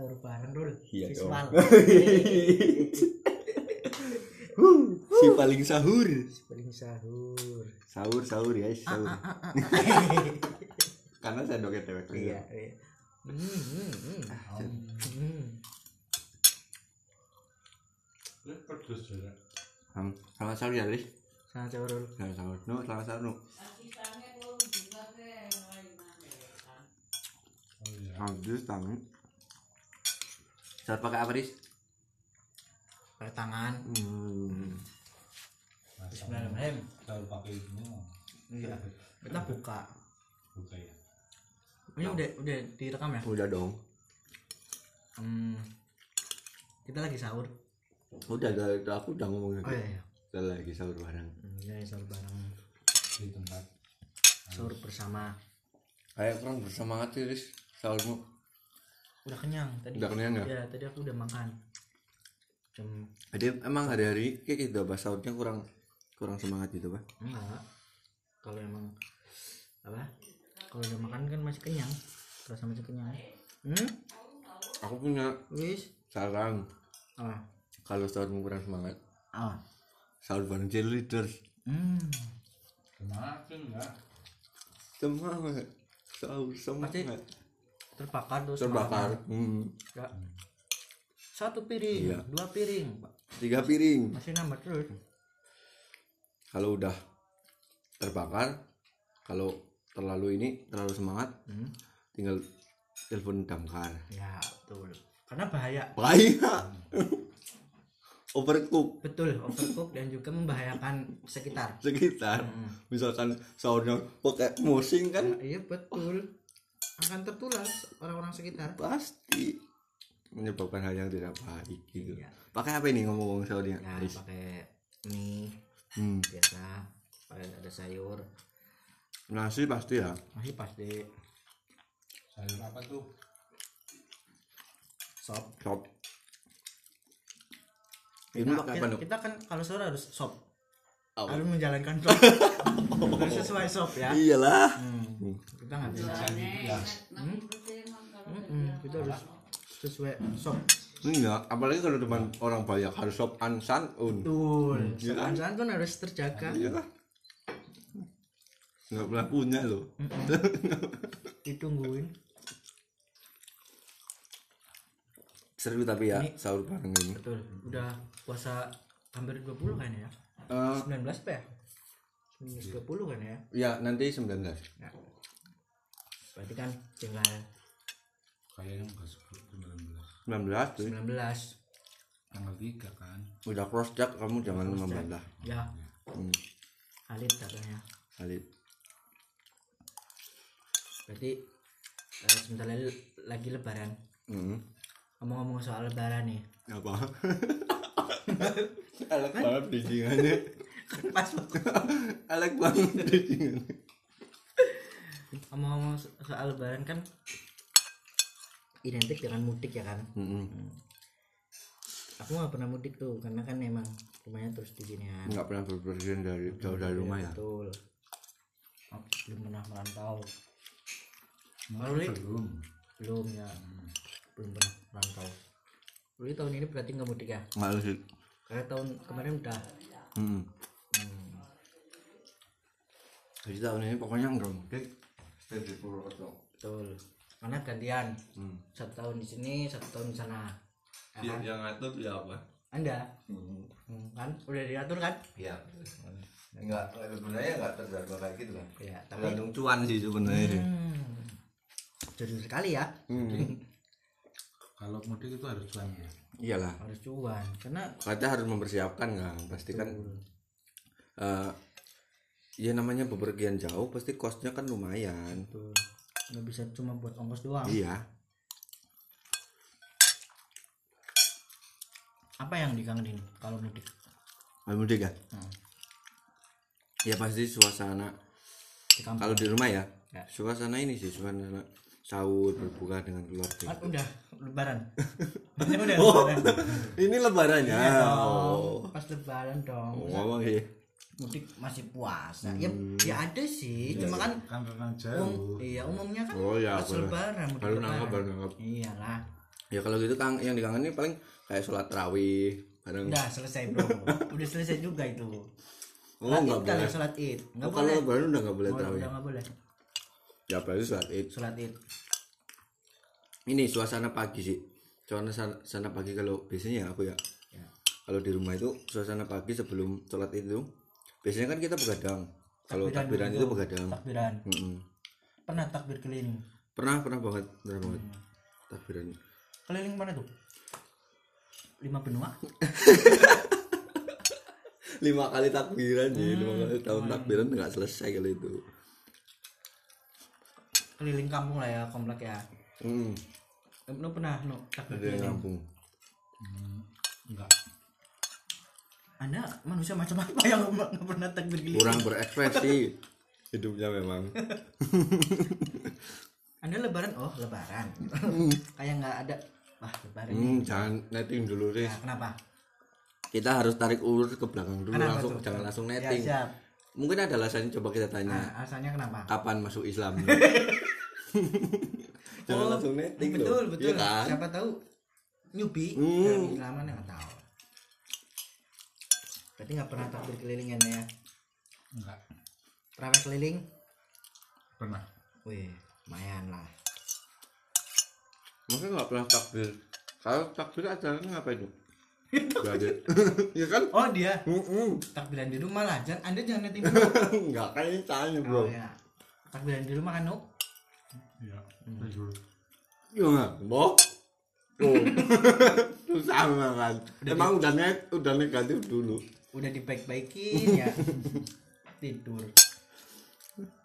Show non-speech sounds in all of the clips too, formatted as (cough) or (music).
sahur bareng dulu Iya dong. visual (laughs) si paling sahur. Paling sahur. Sahur sahur ya sahur. Ah, ah, ah, ah. (laughs) karena saya doket dewek iya iya. Hmm, hmm, hmm. Hmm. pedes ya? Hmm, selamat sahur ya Riz. Selamat sahur selamat sahur. No selamat sahur no oh iya Habis tangan sahur pakai apa Riz? Pakai tangan. Hmm. Bismillahirrahmanirrahim. Kalau pakai ini mah iya. Kita buka. Buka ya ini udah udah direkam ya? Udah dong. Hmm. kita lagi sahur. Udah dari itu aku udah ngomong oh iya iya. Udah lagi sahur bareng. Hmm, iya sahur bareng. Di tempat. Sahur bersama. Kayak kurang bersemangat sih Riz. Sahurmu udah kenyang tadi. Udah kenyang ya? Tadi aku udah makan. Jam jadi emang hari-hari kayak gitu apa sahurnya kurang kurang semangat gitu pak? Enggak. Kalau emang apa? Kalau udah makan kan masih kenyang. Terasa masih kenyang. Hmm? Aku punya wis. saran. Ah kalau sahurmu kurang semangat ah sahur bareng cheerleaders hmm. Semakin enggak semangat. Sahur semangat terbakar tuh terbakar hmm. Ya. satu piring Iya. dua piring tiga piring. Masih nambah terus. Kalau udah terbakar kalau terlalu ini terlalu semangat hmm. tinggal telepon damkar. Ya betul. Karena bahaya. Bahaya. (laughs) Overcook. Betul overcook dan juga membahayakan sekitar. Sekitar. Hmm. misalkan sahurnya pakai musing kan? Ya, iya betul akan tertular orang-orang sekitar. Pasti. Menyebabkan hal yang tidak baik gitu. Iya. pakai apa ini ngomong-ngomong sahurnya ya Aris? pakai mie hmm. biasa. Pakai ada sayur. Nasi pasti ya? Masih pasti. Sayur apa tuh? Sop. Sop. Ini Nah, pakai apa kita, kita kan kalau sahur harus sop Oh. harus menjalankan sop (laughs) harus sesuai sop ya. Iyalah. Hmm. kita nggak bisa ya. Mm-mm, kita harus sesuai sop enggak apalagi kalau teman orang banyak harus sop ansan un. Betul. Iya. kan? sopan pun harus terjaga. Iyalah. Nggak pernah punya loh. Ditungguin. Seru tapi ya Ini- sahur bareng ini. Betul. Udah puasa hampir 20 kan ya Eh, 19 apa ya? 19 20 kan ya? Ya nanti 19 Nah, berarti kan tinggal kayaknya enggak sebut 19 19 tuh 19 tanggal 3 kan? Udah cross check kamu jangan membantah ya. Hmm. Khalid katanya. Khalid berarti eh, sebentar lagi, lagi lebaran. Hmm. ngomong-ngomong soal lebaran nih. Apa (laughs) elek banget bridgingannya. Pas elek banget. Bridgingannya ngomong-ngomong so- soal lebaran kan identik dengan mudik ya kan? Hmm. aku nggak pernah mudik tuh karena kan emang rumahnya terus di sini kan. Nggak pernah berpergian dari jauh dari rumah ya? betul. Aku belum pernah merantau. Belum. Belum ya. Belum pernah merantau Luli tahun ini berarti nggak mudik ya? Nggak sih karena tahun kemarin udah. Hmm. hmm, jadi tahun ini pokoknya nggak mudik stay di Purwokerto betul. Karena gantian. Hmm. satu tahun di sini satu tahun di sana. Ya yang, kan? yang ngatur ya apa? Anda? Hmm. Hmm, kan? Udah diatur kan? Ya nggak sebenarnya nggak terjaga kayak gitu kan ya tapi tergantung cuan sih sebenarnya sih. Hmm, jujur sekali ya. Hmm. (laughs) kalau mudik itu harus cuan ya iyalah. Harus cuan karena kita harus mempersiapkan kan pasti kan eh, ya namanya bepergian jauh pasti kosnya kan lumayan. Tuh nggak bisa cuma buat ongkos doang. Iya. Apa yang dikangenin kalau mudik? Mau mudik kan Hmm. ya pasti suasana. Di kalau di rumah ya? Ya. suasana ini sih suasana sahur berbuka dengan kan keluarga udah lebaran. (laughs) Maksudnya udah Oh. lebaran. ini lebarannya Iya dong. oh. Pas lebaran dong. Oh sih mudik masih puasa. Ya Hmm. ya ada sih cuma kan kan um, jauh. iya umumnya kan oh ya pas bener. lebaran mudik baru nangkap lebaran. baru nangkap iyalah. Ya kalau gitu kang yang dikangenin paling kayak sholat tarawih bareng. Udah selesai bro. (laughs) Udah selesai juga itu. Oh sholat nggak id kali boleh. sholat id. Nggak oh, kalau boleh. lebaran udah nggak boleh Oh, tarawih udah nggak boleh. Ya berarti sholat id. Sholat id ini suasana pagi sih. Suasana suasana pagi kalau biasanya aku ya. Ya. kalau di rumah itu suasana pagi sebelum sholat itu biasanya kan kita begadang. Kalau takbiran itu. begadang. Takbiran. Mm-mm. pernah takbir keliling? Pernah pernah banget pernah banget. Takbiran. Keliling mana tuh? Lima benua? (laughs) Lima kali takbiran sih lima kali tahun takbiran nggak selesai kalau itu. Keliling kampung lah ya komplek ya hmm. Ibnu pernah no yang keliling kampung Hmm, enggak. Anda manusia macam apa yang nggak pernah takbir keliling kurang berekspresi hidupnya memang. (laughs) Anda lebaran? Oh lebaran. (laughs) Kayak nggak ada. Wah lebaran nih hmm, jangan netting dulu Riz. Nah, kenapa? Kita harus tarik ulur ke belakang dulu Kenapa langsung tuh? jangan langsung ya netting. siap. Mungkin ada alasannya coba kita tanya. Nah, alasannya kenapa? Kapan masuk Islam (laughs) jangan Oh, langsung netting betul loh betul. Iya kan? Siapa tahu nyubi. Hmm. dalam Islam Anda nggak tahu. Berarti nggak pernah takbir keliling ya? Enggak terawih keliling? Pernah. Wih lumayan lah. Maka nggak pernah takbir kalau takbir acaranya ngapain tuh (laughs) (laughs) ya kan? Oh dia? Mm-mm. takbiran di rumah lah jangan anda jangan netting (laughs) dulu. Nggak kan ini tanya oh, bro. ya. takbiran di rumah kan Nuk? Tidur ya nggak boh tuh Tuh sama kan emang udah net udah negatif dulu. Udah dibaik-baikin (laughs) ya. Tidur.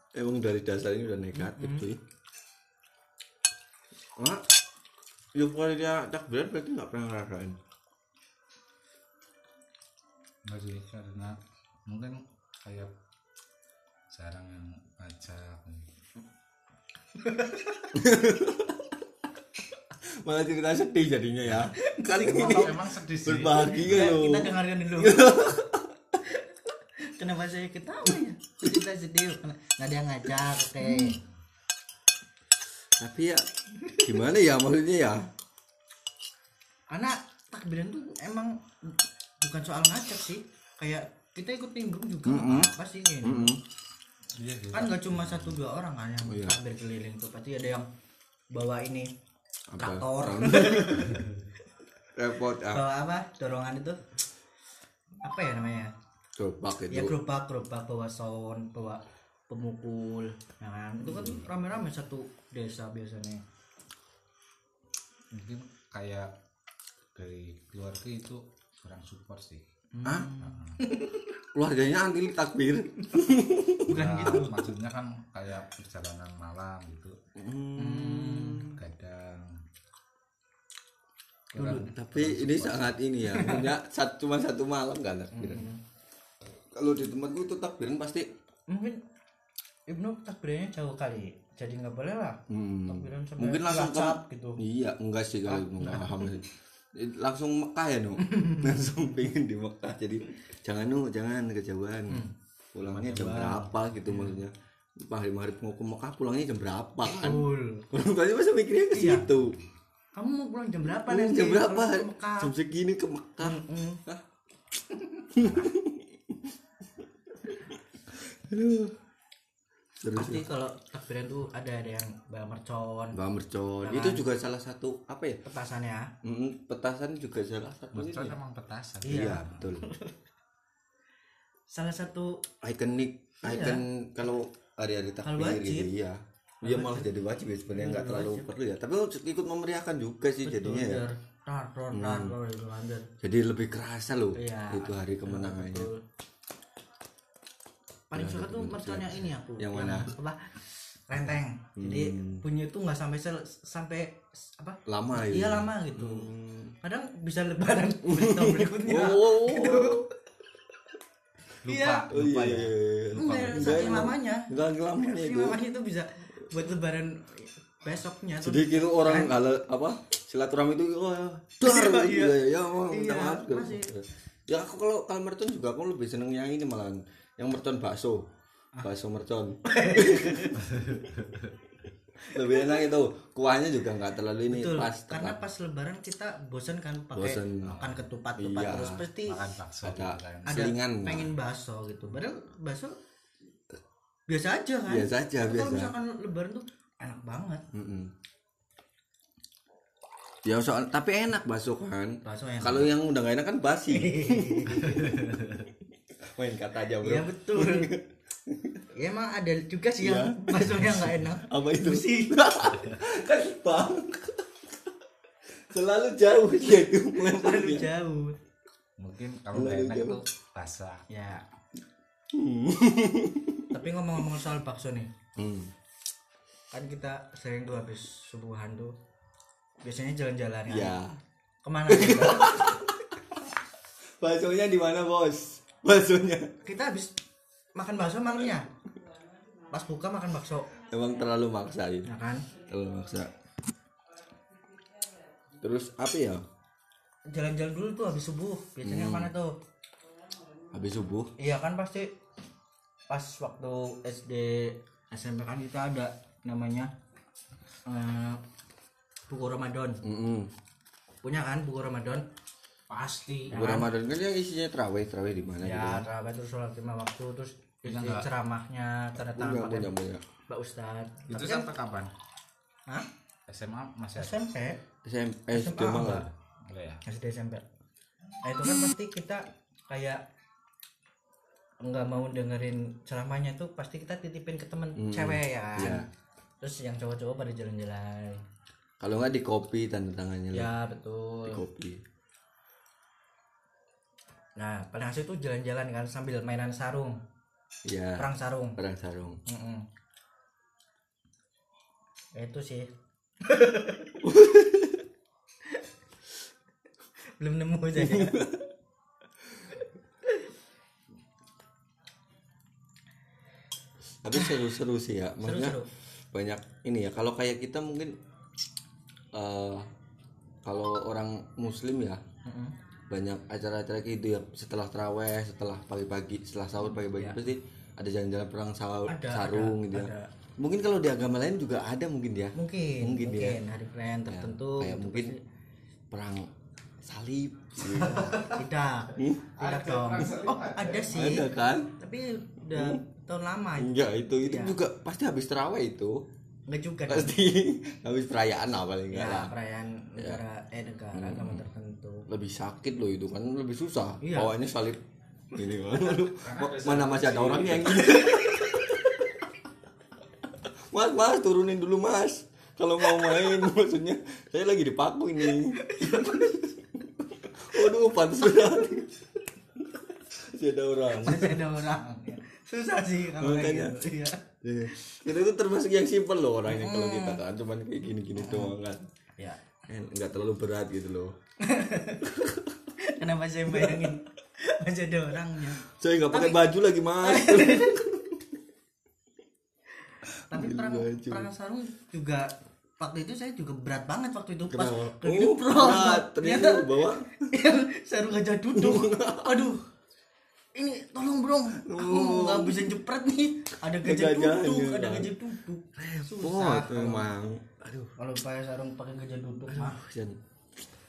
Emang dari dasar ini udah negatif cuy. Mak, ya kalau dia takbiran berarti nggak pernah ngerasain. Enggak sih karena mungkin kayak jarang yang ngajak (laughs) malah cerita sedih jadinya ya. Kali emang, ini emang sedih sih. berbahagia kita, loh. kita dengarkan dulu. (laughs) Kenapa saya ketawa ya? Kita sedih Kena- nggak ada yang ngajak oke. Tapi ya gimana ya maksudnya ya? Karena takbiran tuh emang bukan soal ngajak sih. Kayak kita ikut nimbrung juga Mm-mm. apa sih ini Mm-mm. Iya kan nggak cuma satu dua orang kan yang Oh, iya. takbir keliling tuh. Pasti ada yang bawa ini Apa? traktor (laughs) repot ah. Bawa apa? Dorongan itu? Apa ya namanya? Gerobak ya itu gerobak gerobak bawa sound bawa pemukul ya kan? Itu kan rame-rame satu desa biasanya. Mungkin kayak dari keluarga itu kurang support sih. Ah keluarganya anti takbir. (laughs) Bukan Nah, gitu. Maksudnya kan kayak perjalanan malam gitu. Hmm. kadang. Dulu, kurang tapi ini sangat ini ya punya (laughs) satu cuma satu malam kan takbiran kalau di tempatku itu takbiran pasti. Mungkin Ibnu takbirannya jauh kali jadi nggak boleh lah hmm, takbiran sampai mungkin langsung WhatsApp gitu. Iya enggak sih kalau itu enggak. paham sih (laughs) langsung Mekah ya nu? (laughs) Langsung pengen di Mekah. Jadi jangan nu jangan kejauhan. Pulangnya jam berapa gitu maksudnya? Pak hari maghrib mau ke Mekah pulangnya jam berapa? Kan. Orang tuanya masa mikirnya ke Iya. situ. Kamu mau pulang jam berapa Hmm, nanti jam berapa? Kalau ke Mekah? jam segini ke Mekah. Mm. Hah? (laughs) aduh pasti kalau takbiran tuh ada ada yang bawa mercon. Mbak Mercon. Itu juga salah satu apa ya? petasannya. Mm, petasan juga salah satu mercon ya. emang petasan. Iya. iya betul. (laughs) Salah satu ikonik ikon kalau hari-hari Kalau takbir wajib. gitu iya. Iya malah jadi wajib ya sebenarnya nggak terlalu perlu ya. Tapi ikut memeriahkan juga sih jadinya ya. Betul, tar tar tar anjir. jadi lebih kerasa loh Iya. itu hari kemenangannya. Betul. Paling suka tuh merconnya ini aku. Yang mana? apa? Renteng. Jadi bunyi itu nggak sampai sel- sampai apa? Lama ya iya lama gitu. Hmm. kadang bisa lebaran (laughs) tahun berikutnya. Oh, iya. oh iya, iya, iya. enggak Enggak, saking lamanya. Enggak lamanya saking itu. lamanya itu bisa buat lebaran besoknya tuh. Jadi gitu orang kalau apa silaturahmi itu oh ya dar Iya, gitu ya. Ya Iya, gitu. masih. ya aku kalau kalau mercon juga aku lebih seneng yang ini malahan yang mercon bakso. Ah. bakso mercon. (laughs) Lebih enak itu. Kuahnya juga nggak terlalu ini betul. pas karena tepat. pas lebaran kita bosan kan pakai Bosen. makan ketupat ketupat Iya. terus. Pasti makan bakso ada gitu kan. Ada selingan. pengen bakso gitu. Padahal bakso biasa aja kan. Biasa aja Tapi biasa. kalau misalkan lebaran tuh enak banget. Mm-mm. ya soal tapi enak bakso kan. Bakso yang kalau yang udah nggak enak kan basi (laughs) main kata aja bro Iya betul. (laughs) ya emang ada juga sih yang baksonya nggak enak. apa itu sih (laughs) kan bang selalu jauh dia itu melemparnya jauh. mungkin kalau nggak enak tuh basah Ya. (laughs) Tapi ngomong-ngomong soal bakso nih, hmm. kan kita sering tuh habis subuhan tuh biasanya jalan-jalan kan. ya Ke mana kita? baksonya di mana bos baksonya kita habis makan bakso malamnya. Pas buka makan bakso, emang terlalu maksa ini ya kan? terlalu maksa terus apa ya Jalan-jalan dulu tuh habis subuh. Biasanya Hmm. ke mana tuh? habis subuh Iya kan pasti pas waktu SD SMP kan kita ada namanya eh, buku Ramadan Mm-mm. punya kan buku Ramadan pasti Buku Ramadan kan yang isinya terawih terawih di mana gitu ya. terawih terus sholat lima waktu terus isi enggak. ceramahnya tanda tangan punya pakai Mbak Ustad itu Tapi kan- sampai kapan? Hah? SMA masih ada? SMP SM, SMA SD malah enggak. Enggak ya. SD SMP nah itu kan pasti kita kayak nggak mau dengerin ceramahnya tuh pasti kita titipin ke temen cewek ya kan? Iya. terus yang cowok-cowok pada jalan-jalan. Kalau nggak di copy tanda tangannya lah. ya betul. Di copy nah paling asik tuh jalan-jalan kan sambil mainan sarung. Ya perang sarung. Perang sarung. Mm-mm. Ya, itu sih. (laughs) Belum nemu saya tapi seru-seru sih ya. Maksudnya seru-seru banyak ini ya. Kalau kayak kita mungkin eh kalau orang muslim ya Mm-mm. Banyak acara-acara kayak gitu ya. Setelah teraweh setelah pagi-pagi setelah sahur pagi-pagi pasti ada jalan-jalan perang sahur Ada, sarung ada, gitu ya. ada. mungkin kalau di agama lain juga ada mungkin ya? Mungkin Mungkin mungkin, ya. hari perayaan tertentu kayak gitu mungkin pasti. perang salib. (laughs) Tidak. Tidak dong. oh ada sih. Ada kan? Tapi udah tahun lama enggak itu itu Ya. juga pasti habis teraweh itu nggak juga pasti. (laughs) Habis perayaan lah paling enggak ya perayaan negara eh negara agama tertentu. Lebih sakit loh itu kan lebih susah. Iya. bawanya salib. Ini kan. Mana masih ada orang yang (laughs) mas mas turunin dulu mas. Kalau mau main (laughs) maksudnya. Saya lagi dipaku ini. Waduh pantas berat masih ada orang. Masih ada orang ya. susah sih kalau kayak gitu iya Iya. kita itu termasuk yang simpel loh orangnya kalau kita kan. Cuman kayak gini-gini doang kan. Ya Eh, nggak terlalu berat gitu loh. (laughs) Kenapa saya bayangin. Masih ada orangnya saya nggak pakai baju lagi mas. (laughs) Tapi perang baju. perang sarung juga waktu itu saya juga berat banget waktu itu pas Kenapa? keliling Oh. (laughs) Ternyata bawa? sarung gajah duduk. Aduh ini tolong bro. Aku nggak bisa jepret nih. Ada gajah duduk ada kan. gajah duduk susah emang. Aduh. Kalau pakai sarung pakai gajah duduk mah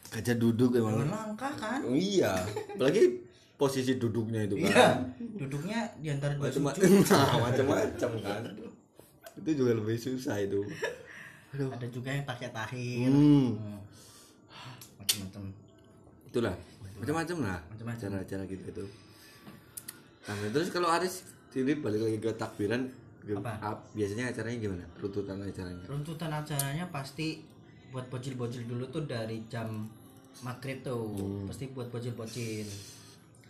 gajah duduk emang. Langkah kan? Oh, iya. Apalagi posisi duduknya itu iya. kan. Duduknya di antara dua macam (laughs) nah, macam-macam kan. Itu juga lebih susah itu. Aduh. Ada juga yang pakai tahir. Hmm. Hmm. macam-macam itulah. Macam-macam lah Macam-macam. cara-cara gitu itu nah, terus kalau Aris ini balik lagi ke takbiran Apa? ap- biasanya acaranya gimana? Runtutan acaranya? Runtutan acaranya pasti buat bocil-bocil dulu tuh dari jam maghrib tuh. Hmm. pasti buat bocil-bocil.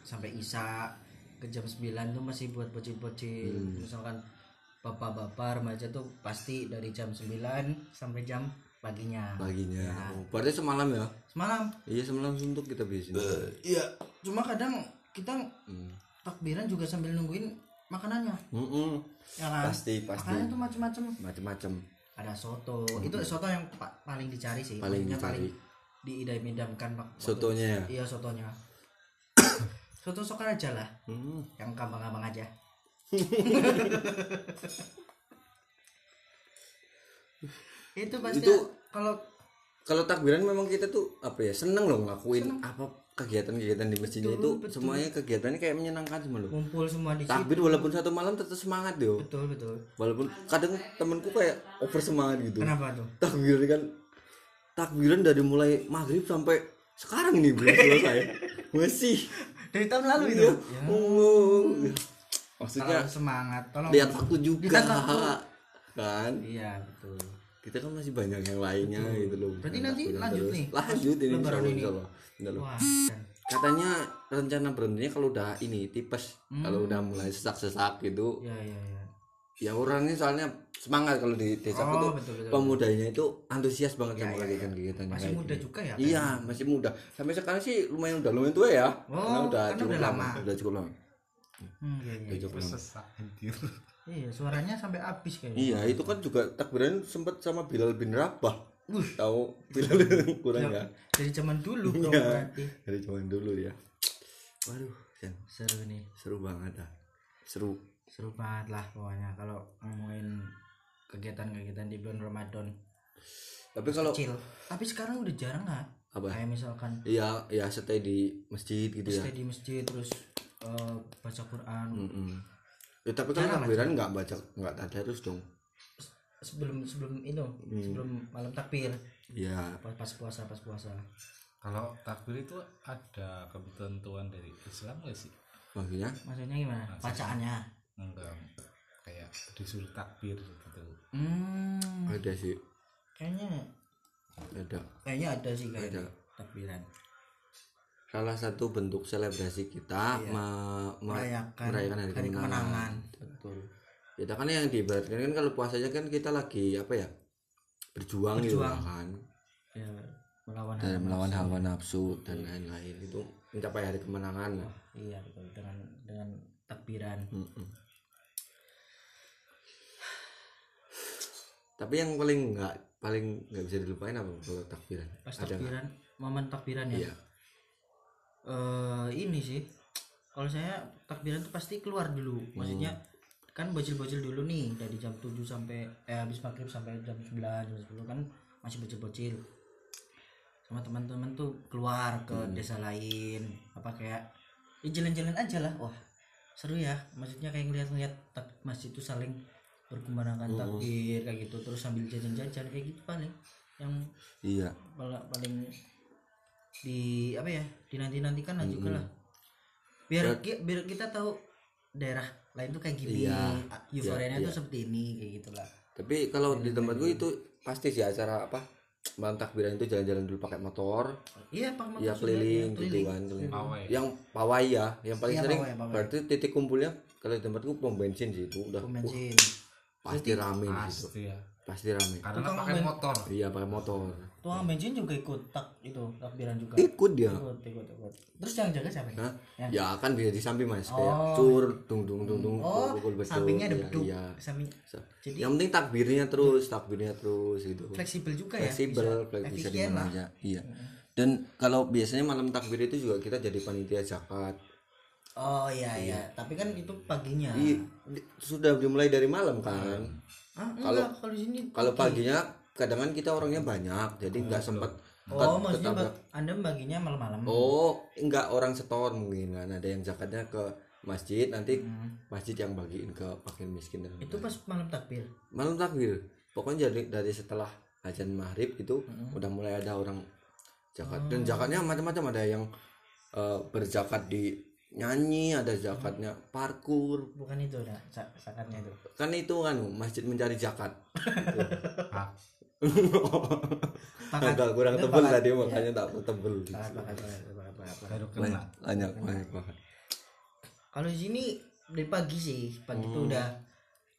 Sampai isa ke jam 9 tuh masih buat bocil-bocil. Hmm. misalkan bapak-bapak remaja tuh pasti dari jam 9 sampai jam paginya. Paginya. Ya. oh, berarti semalam ya? Semalam. Iya semalam suntuk kita biasanya. Iya. Cuma kadang kita Hmm. Takbiran juga sambil nungguin makanannya. Mm-mm. ya kan? Pasti, pasti. makanannya tuh macam-macam macam-macam ada soto. Itu soto yang pa- paling dicari sih. Paling Maksudnya dicari. diidam-idamkan pak Sotonya ya? iya sotonya. (coughs) Soto sokar aja lah. (laughs) Hmm. yang gampang-gampang aja. Itu pasti Itu- kalau kalau takbiran memang kita tuh apa ya seneng loh ngelakuin apa kegiatan-kegiatan di masjidnya itu semuanya kegiatannya kayak menyenangkan semua loh. Ngumpul semua di takbir walaupun satu malam tetap semangat yo. Betul betul. Walaupun kadang temenku kayak over semangat gitu. Kenapa tuh? Takbir kan takbiran dari mulai maghrib sampai sekarang ini belum selesai. (laughs) Masih. Dari tahun lalu itu? Ya. Oh, maksudnya terlalu semangat tolong. lihat waktu juga. Waktu. kan? Iya betul. Kita kan masih banyak yang lainnya gitu loh. Berarti nanti lanjut terus. nih. lanjut ini Lebaran ini. Allah. wah. Katanya rencana berhentinya kalau udah ini tipes. Hmm. kalau udah mulai sesak-sesak gitu. Ya ya ya. Ya orangnya soalnya semangat kalau di desa Oh, itu betul, betul, pemudanya itu antusias banget sama kegiatan kegiatan masih muda juga ya iya masih muda. Sampai sekarang sih lumayan udah lumayan tua ya. Oh, karena udah karena cukup udah lama. lama. udah cukup lama. Hmm, iya, iya. udah cukup sesak anjir. Iya suaranya sampai habis kayaknya. Iya itu kan juga takbiran sempat sama Bilal bin Rabah tahu. Bilal (laughs) kurang ya. dari zaman dulu Iya. berarti. dari zaman dulu ya. Waduh seru nih. Seru banget ah seru. Seru banget lah pokoknya kalau ngomongin kegiatan-kegiatan di bulan Ramadan. Tapi kalau kecil. Tapi sekarang udah jarang lah apa? Kayak misalkan iya ya stay di masjid gitu ya. Stay di masjid terus eh, baca Quran. Mm-mm. Ya, tapi kan takbiran nggak baca nggak tadarus dong sebelum sebelum itu Hmm. sebelum malam takbir. Ya pas, pas puasa pas puasa. Kalau takbir itu ada ketentuan dari Islam gak sih? Maksudnya? Maksudnya gimana? Bacaannya? Enggak kayak disuruh takbir gitu. Hmm. Ada sih. Kayaknya ada. Kayaknya ada sih kayaknya Ada. takbiran. Salah satu bentuk selebrasi kita Iya. merayakan, merayakan hari, hari kemenangan. kemenangan. Betul kita kan yang diibaratkan kan kalau puasanya kan kita lagi apa ya berjuang, gitu Berjuang. kan. Ya, melawan dan hawa melawan nafsu. hawa nafsu dan lain-lain. Itu mencapai hari kemenangan lah. Iya betul. Dengan dengan takbiran. Mm-mm. tapi yang paling nggak paling nggak bisa dilupain apa kalau takbiran? Pas ada takbiran momen takbiran ya? Iya. Eh ini sih kalau saya takbiran tuh pasti keluar dulu. Maksudnya kan bocil-bocil dulu nih dari jam 7 sampai eh habis maghrib sampai jam 9 jam 10 kan masih bocil-bocil. Sama teman-teman tuh keluar ke desa lain apa kayak ya jalan-jalan aja lah. Wah seru ya. Maksudnya kayak ngeliat-ngeliat masjid itu saling berkumandangkan takbir kayak gitu. Terus sambil jajan-jajan kayak gitu paling. Yang iya. paling di apa ya dinanti nantikan lah juga lah. Biar ki- biar kita tahu daerah lain tuh kayak gini Iya. euforianya tuh seperti ini kayak gitulah. Tapi kalau di tempatku itu pasti sih acara apa malam takbiran itu jalan-jalan dulu pakai motor. Iya pak Mak, ya keliling ya, gitu kan keliling. pawai. Yang pawai ya yang paling Iya, sering pawai, pawai. berarti titik kumpulnya kalau di tempatku pom bensin sih itu udah pom uh, bensin. pasti rame pasti ya pasti rame. Karena Tukang pakai ben- motor. Iya pakai motor. Tukang bensin juga ikut tak itu takbiran juga. Ikut dia. Ikut ikut ikut. Terus yang jaga siapa ya? Yang- ya kan bisa di samping mas. Kayak Oh. cur dung dung dung dung oh pukul betul. sampingnya ada Iya, beduk. iya. samping Jadi- yang penting takbirnya terus takbirnya terus gitu. Fleksibel juga ya? Fleksibel bisa fle- bisa di efisien mana lah. aja. Iya. Dan kalau biasanya malam takbir itu juga kita jadi panitia zakat. Oh iya iya. Tapi kan itu paginya. Iya, di- sudah dimulai dari malam kan ah, kalau- kalau di sini kalau paginya kadang kan kita orangnya banyak jadi nggak sempat oh maksudnya bag- anda baginya malam-malam? Oh nggak orang setor mungkin kan. Ada yang zakatnya ke masjid nanti Hmm. masjid yang bagiin ke fakir miskin dan itu pas malam takbir? Malam takbir. Pokoknya dari dari setelah azan maghrib itu Hmm. udah mulai ada orang zakat. Oh. dan zakatnya macam-macam. Ada yang eh, berzakat di nyanyi ada zakatnya parkur bukan itu dah zakatnya itu. Kan itu kan masjid mencari zakat. (laughs) Agak kurang tebel tadi makanya tak tebel. Banyak banyak banyak banget kalau di sini dari pagi sih pagi itu Hmm. udah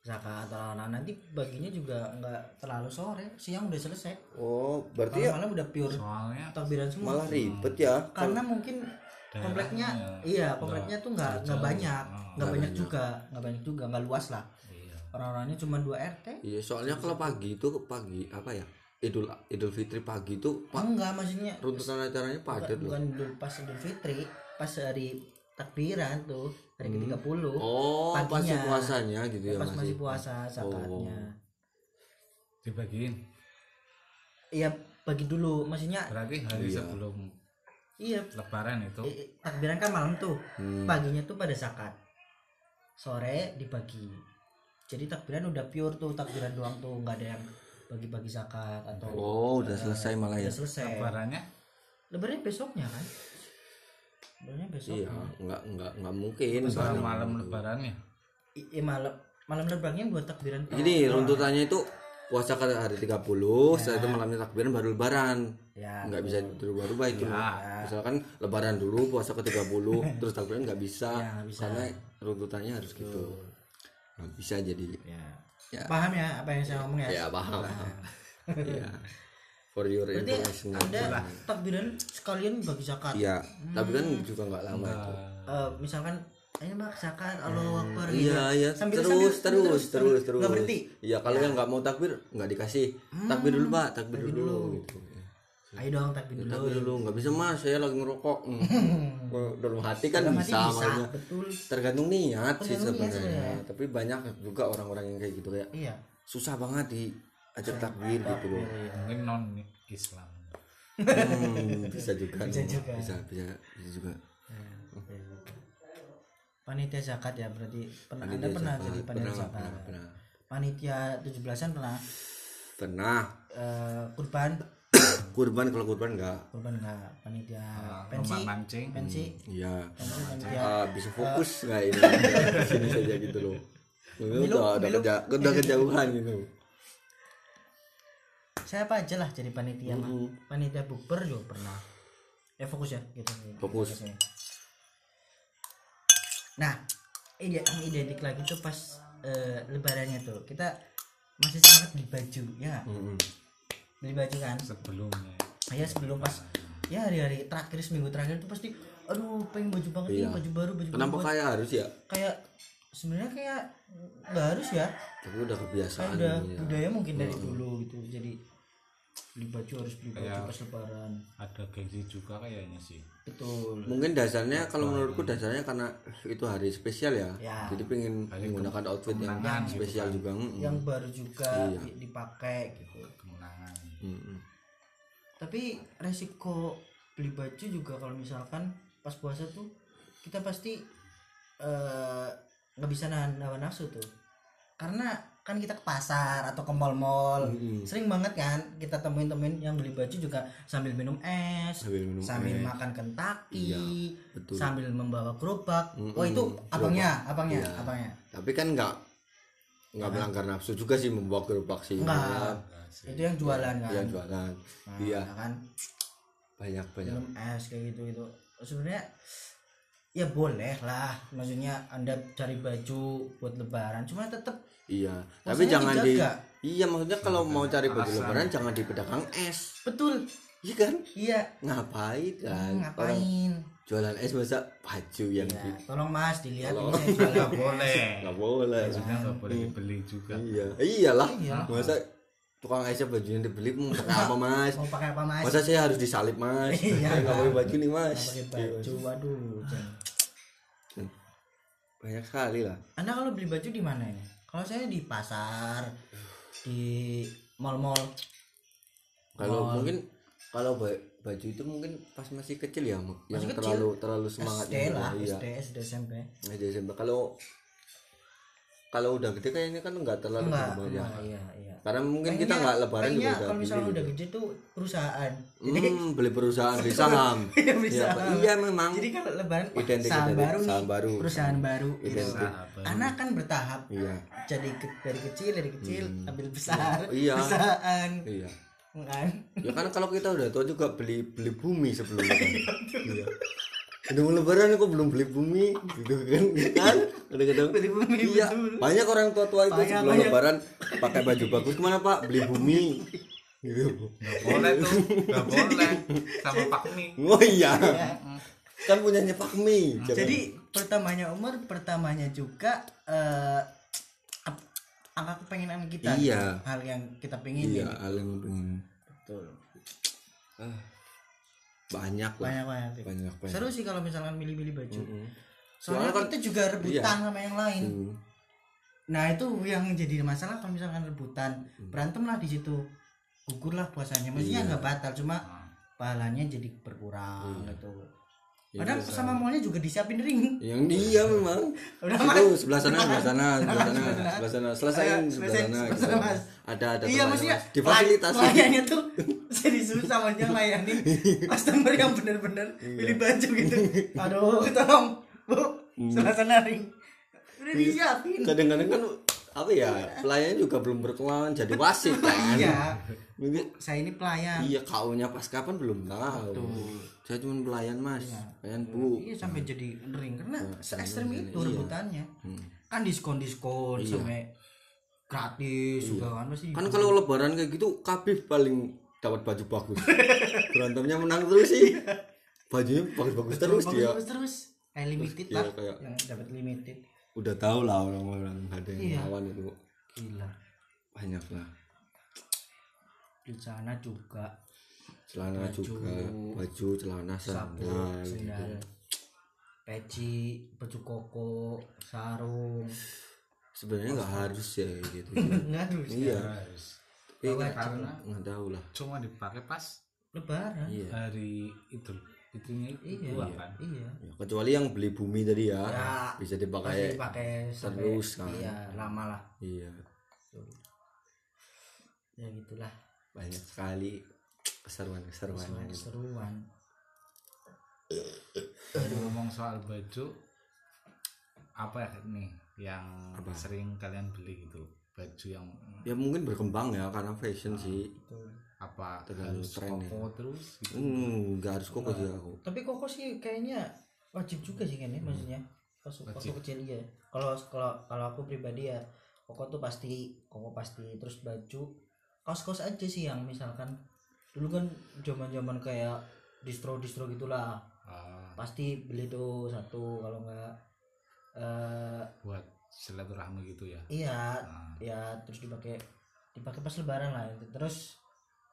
zakat atau nah, nanti baginya juga nggak terlalu sore siang udah selesai. Oh berarti ya malam udah pure soalnya takbiran semua. malah ribet ya. Karena mungkin kompleknya iya kompleknya tuh nggak nggak banyak nggak banyak juga nggak banyak juga nggak luas lah. Iya. Orang-orangnya cuma dua rt iya soalnya kalau pagi itu pagi apa ya idul idul fitri pagi itu oh, enggak maksudnya runtutan acaranya padat loh. bukan dulu pas idul fitri pas hari takbiran tuh hari ke 30 oh paginya. pasti puasanya gitu ya pas masih masih puasa zakatnya dibagiin? Iya bagi dulu maksudnya berarti hari Iya. sebelum iya. Lebaran itu. Takbiran kan malam tuh. Hmm. paginya tuh pada zakat. Sore dibagi. Jadi takbiran udah pure tuh takbiran doang tuh. Nggak ada yang bagi-bagi zakat atau oh udah selesai malah ya? udah selesai. Lebarannya? Lebarannya besoknya kan? Lebarannya besok iya nggak nggak nggak mungkin. Bareng. malam. lebarannya I- i- malam malam lebarannya buat takbiran. Gini runtutannya itu puasa ke hari 30, setelah itu malamnya takbiran baru lebaran. ya Nggak bisa dirubah-rubah itu. Misalkan lebaran dulu puasa ke 30, (laughs) terus takbiran nggak bisa. Ya, bisa. Karena runtutannya harus gitu. Nggak bisa jadi. ya Ya. paham ya apa yang saya ngomong ya Ya paham. paham. Iya. (laughs) For your berarti information. anda takbiran sekalian bagi zakat Iya, tapi kan juga nggak lama itu. Eh, misalkan ini mbak zakat Allah akbar gitu Iya, iya, Sambil- terus, sambil- terus, terus, terus, nggak berhenti Iya, kalau yang nggak mau takbir nggak dikasih. Takbir dulu pak, takbir dulu. Gitu. ayo dong takbir dulu Takbir dulu, nggak bisa mas, saya lagi ngerokok. Hmm. (laughs) Dalam hati kan Dalam bisa, hati bisa, betul Tergantung niat sih niat sebenarnya. sebenarnya. Tapi banyak juga orang-orang yang kayak gitu kayak iya susah banget diajak takbir gitu loh. mungkin non Islam Hmm, bisa juga, (laughs) Bisa juga. bisa, bisa, bisa juga. Panitia zakat ya berarti pernah anda Panitia pernah zakat, jadi panitia pernah, zakat? pernah, pernah. panitia 17-an pernah? Pernah. Eh, kurban? Kurban kalau kurban enggak. kurban enggak panitia lomba pensi? mancing. Pensi? Iya. pensi panitia? Ah, bisa fokus (laughs) nggak ini? Sini saja gitu loh. Udah Milu, udah milu. kerja udah kejauhan gitu. Saya apa aja lah jadi panitia mah panitia bukber juga pernah. Ya fokus ya gitu. Fokus. Fokusnya. Nah ide yang identik lagi tuh pas eh, lebarannya tuh kita masih semangat beli baju ya nggak? Mm-mm. beli baju kan sebelumnya ya sebelum pas ya hari-hari terakhir seminggu terakhir tuh pasti aduh pengen baju banget nih Iya. baju baru baju kenapa baru kayak harus ya kayak sebenarnya kayak nggak harus ya tapi udah kayak kebiasaan udah ini ya. budaya mungkin dari dulu gitu jadi beli baju harus beli baju Kayak- pas lebaran. ada gengsi juga kayaknya sih. Betul. Mungkin dasarnya kalau menurutku dasarnya karena itu hari spesial ya, Ya. jadi pengen menggunakan outfit yang gitu spesial juga. Mm-mm. yang baru juga Iya. di- dipakai gitu. Kemenangan. Mm-mm. tapi resiko beli baju juga kalau misalkan pas puasa tuh kita pasti eh, nggak bisa nahan hawa nafsu tuh. Karena kan kita ke pasar atau ke mall-mall. Sering banget kan kita temuin-temuin yang beli baju juga sambil minum es Sambil minum sambil es. makan kentaki Iya, betul. sambil membawa gerobak. Mm-mm, oh itu abangnya abangnya Iya. abangnya. Tapi kan nggak nggak melanggar nafsu juga sih membawa gerobak sih. Enggak Ya, itu yang jualan kan? yang jualan. Nah, iya. kan? Banyak banyak. Minum es kayak gitu itu sebenarnya ya boleh lah. Maksudnya anda cari baju buat lebaran. Cuma tetap Iya, tapi Maksudnya jangan di dijaga. Iya, maksudnya kalau mau cari baju lebaran jangan di pedagang es. betul Iya kan? iya Ngapain kan? Hmm, Orang ngapain jualan es masa baju yang ya, di tolong mas dilihat Tolong. ini saya jualan (laughs) boleh nggak boleh. maksudnya nggak boleh dibeli juga Iya, iyalah. Iya. Masa tukang esnya bajunya dibeli mau pakai apa (laughs) mas? mau pakai apa mas Masa saya harus disalip mas? (laughs) Iya. Nggak pakai baju nih mas. Pakai baju waduh Ceng. Banyak sekali lah. anda kalau beli baju di mana ini kalau saya di pasar di mall-mall Kalau mungkin kalau ba- baju itu mungkin pas masih kecil ya, yang Masih kecil. terlalu terlalu semangat SD gitu. lah Iya. SD SD SMP SD SMP kalau kalau udah gede kayaknya kan nggak terlalu enggak ya. enggak, iya iya Karena mungkin kita Pengennya- nggak lebaran juga udah kalau misalnya udah gitu. gede tuh perusahaan Hmm, beli perusahaan beli (laughs) saham. Iya, beli Iya, saham. Iya memang. jadi kalau lebaran Identik, saham identik. baru nih Saham baru. perusahaan baru gitu. Anak kan bertahap Iya. jadi ke- dari kecil dari kecil ambil besar Iya. perusahaan Iya. kan Ya kan kalau kita udah tua juga beli beli bumi sebelumnya. kan. Iya. Udah mau lebaran kok belum beli bumi gitu kan? kan? Udah kadang Beli bumi, Iya. Banyak orang tua-tua itu Banyak, sebelum banyak. lebaran pakai baju bagus ke mana Pak? Beli bumi. Gitu. nggak boleh tuh nggak boleh sama Pak Mi Oh iya. Kan punyanya Pak Mi. Jadi pertamanya umur pertamanya juga eh ap- angka kepengenan kita? Iya. hal yang kita pengen Iya, Alan pengen betul. Ah, banyak lah. banyak banyak Banyak banyak. seru sih kalau misalkan milih-milih baju. Mm. soalnya Soalnya kan- kita juga rebutan iya. sama yang lain. Hmm. nah itu yang jadi masalah kalau misalkan rebutan. Berantem lah di situ. Gugur lah puasanya. Maksudnya nggak batal cuma pahalanya jadi berkurang gitu padahal sama maunya juga disiapin ring. Yang dia memang. (laughs) Udah, itu (laughs) sebelah sana sebelah sana sebelah sana sebelah sana. selesaiin sebelah sana gitu. sana, Mas. ada ada iya maksudnya Mas. difasilitasi. pelayannya tuh jadi susah maksudnya layani. (laughs) Customer yang bener-bener Iya. pilih baju gitu. Aduh tolong bu. Hmm. sebelah sana ring. Udah disiapin. Kadang-kadang kan apa ya pelayan juga belum berkembang jadi wasit kan? iya. Saya ini pelayan. Iya kaunya pas kapan belum tahu saya cuma pelayan mas. Pelayan bu. iya sampai jadi ring. Karena se ekstrim itu iya. rebutannya. Hmm. kan diskon diskon sampai gratis juga kan pasti kan kalau lebaran kayak gitu kabif paling dapat baju bagus. (laughs) Berantemnya menang terus sih. Bajunya bagus-bagus terus dia. bagus terus. Kayak limited Iya, lah. kayak- yang dapat limited. udah tahu lah orang-orang ada yang Iya. lawan itu. Gila. Banyak lah. Di sana juga celana juga. Baju celana sandal sendal peci baju koko sarung. Sebenarnya nggak harus ya gitu (laughs) nggak harus iya. harus. Tapi kan karena nggak tahu lah. Cuma dipakai pas lebaran. Iya. hari itu itunya iya. itu kan? Iya. Ya, kecuali yang beli bumi tadi ya, Ya, bisa dipakai pakai sampai- terus kan. iya lama lah. Iya. Ya gitulah. Banyak sekali keseruan keseruan gitu. seruan ngomong soal baju apa ya nih yang sering kalian beli gitu? Baju yang ya mungkin berkembang ya karena fashion sih. apa Tergantung tren ya. koko terus gitu? Hmm nggak harus koko sih aku. Tapi koko sih kayaknya wajib juga sih kan ya maksudnya. Pas waktu kecil ya kalau kalau kalau aku pribadi ya koko tuh pasti koko pasti. Terus baju kaos kaos aja sih yang misalkan dulu kan zaman zaman kayak distro distro gitulah. Ah, pasti beli tuh satu kalau nggak eh buat silaturahmi gitu ya? Iya Nah, ya terus dipakai dipakai pas lebaran lah terus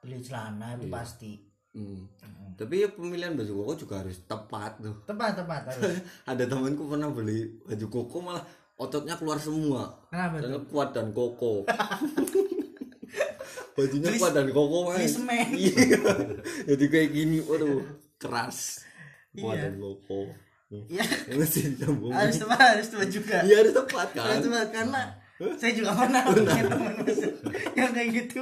beli celana itu pasti. Hmm. tapi ya pemilihan baju koko juga harus tepat tuh. Tepat tepat harus. (laughs) Ada temanku pernah beli baju koko malah ototnya keluar semua. Kenapa karena kuat dan koko (laughs) bajunya kuat dan koko beli mas semen. Iya. (laughs) Jadi kayak gini waduh keras. Kuat Iya. dan koko. Iya. mesti (laughs) disambung harus tepat harus tepat juga. Iya harus tepat kan? Harus tepat karena saya juga pernah punya teman (laughs) yang kayak gitu.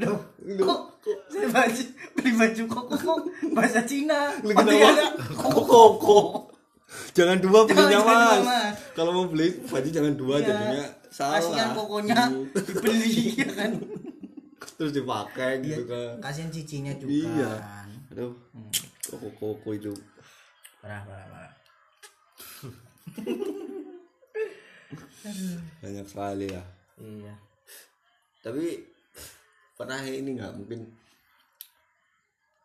Loh kok saya baju beli baju kok kok? Kok bahasa Cina. Pasti ada. Koko koko. Jangan dua belinya mas. Kalau mau beli baju jangan dua Iya. jadinya salah. Kasihan kokonya Hmm. dibeli ya kan terus dipakai gitu kan. kasihan cicinya juga. Iya. aduh koko koko itu. Parah parah parah. Banyak sekali ya. Iya. Tapi pernah ini nggak? Mungkin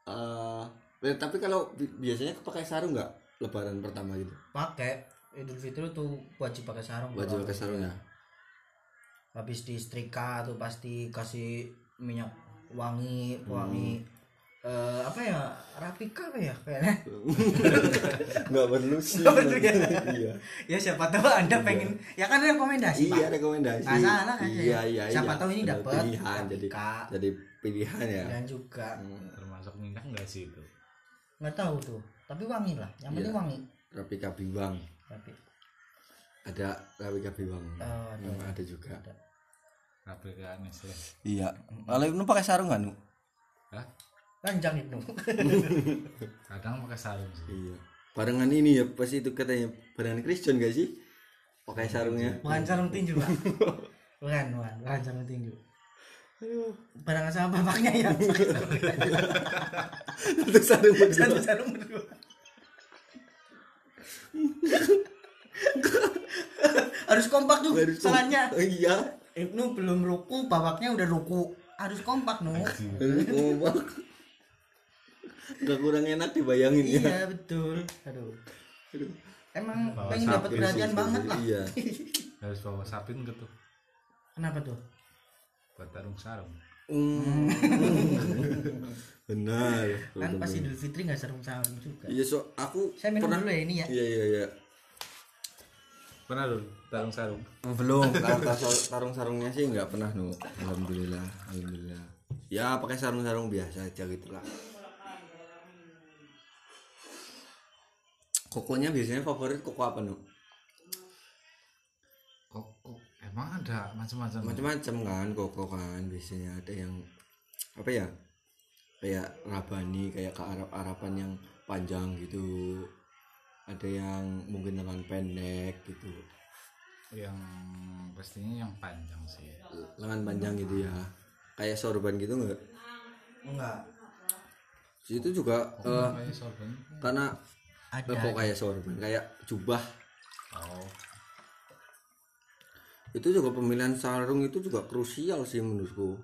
eh tapi kalau bi- biasanya pakai sarung nggak? Lebaran pertama gitu? Pakai. Idul Fitri tuh wajib pakai sarung. Wajib pakai sarung ya? habis disetrika tuh pasti kasih minyak wangi wangi eh, apa ya rapika apa ya kayaknya. (laughs) Nggak perlu sih. Nggak perlu ya? iya. Ya siapa tahu anda pengen ya kan rekomendasi iya pak? rekomendasi. Nggak salah kan, iya ya? iya Siapa iya. tahu ini Ada dapet pilihan jadi jadi pilihan ya. Dan juga. Termasuk minyak enggak sih itu? Nggak tahu tuh. Tapi wangi lah. Yang penting Iya. wangi. Rapika Bimbang tapi ada Rapika Bimbang Oh, ada. Hmm, ada juga Nestle iya. Kalau nu pakai sarung Hah? panjang itu (laughs) kadang pakai sarung sih. Iya. Barengan ini ya pas itu katanya barengan Kristen gak sih? Pakai sarungnya. Bukan sarung tinju pak. Bukan bukan. Bukan sarung tinju. Barengan sama bapaknya ya. Satu sarung berdua. satu sarung berdua. (laughs) Harus kompak tuh Harus salahnya kompak. iya Ibnu belum ruku bapaknya udah ruku. Harus kompak nu. (laughs) Kompak. Nggak kurang enak dibayangin ya. Iya betul. Aduh. Aduh. emang Bawa pengen dapat perhatian banget lah. Iya. (laughs) Harus bawa sapin gitu kenapa tuh? Buat tarung sarung. Hmm. (laughs) benar. Kan pas Idul Fitri nggak sarung sarung juga. Iya so aku saya minum pernah dulu ya ini ya. Iya iya iya. Pernah dulu tarung sarung belum (laughs) tarung sarungnya sih nggak pernah nu. Alhamdulillah alhamdulillah. Ya pakai sarung sarung biasa aja gitu lah. Kokonya biasanya favorit koko apa nu? Kok, kok emang ada macam-macam? Macam-macam kan koko kan biasanya ada yang apa ya kayak rabani kayak ke Arab Araban yang panjang gitu. Ada yang mungkin lengan pendek gitu yang pastinya yang panjang sih. Lengan panjang gitu ya. Kayak sorban gitu nggak? Enggak. Itu juga kayak sorban. karena ada eh, kok kayak sorban? Kayak jubah. Oh. Itu juga pemilihan sarung itu juga krusial sih menurutku.